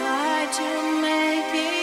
hard to make it.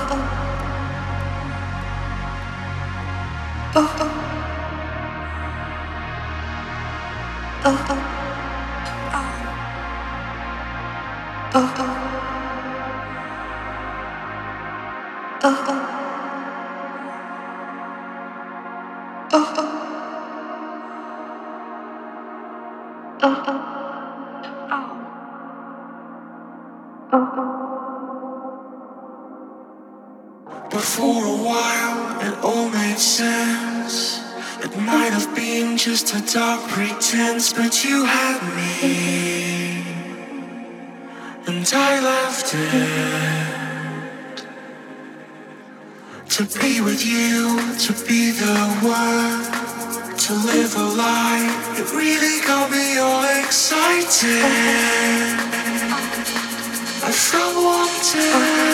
自宫 but you had me. And I left it. To be with you, to be the one, to live a life. It really got me all excited. I felt wanted.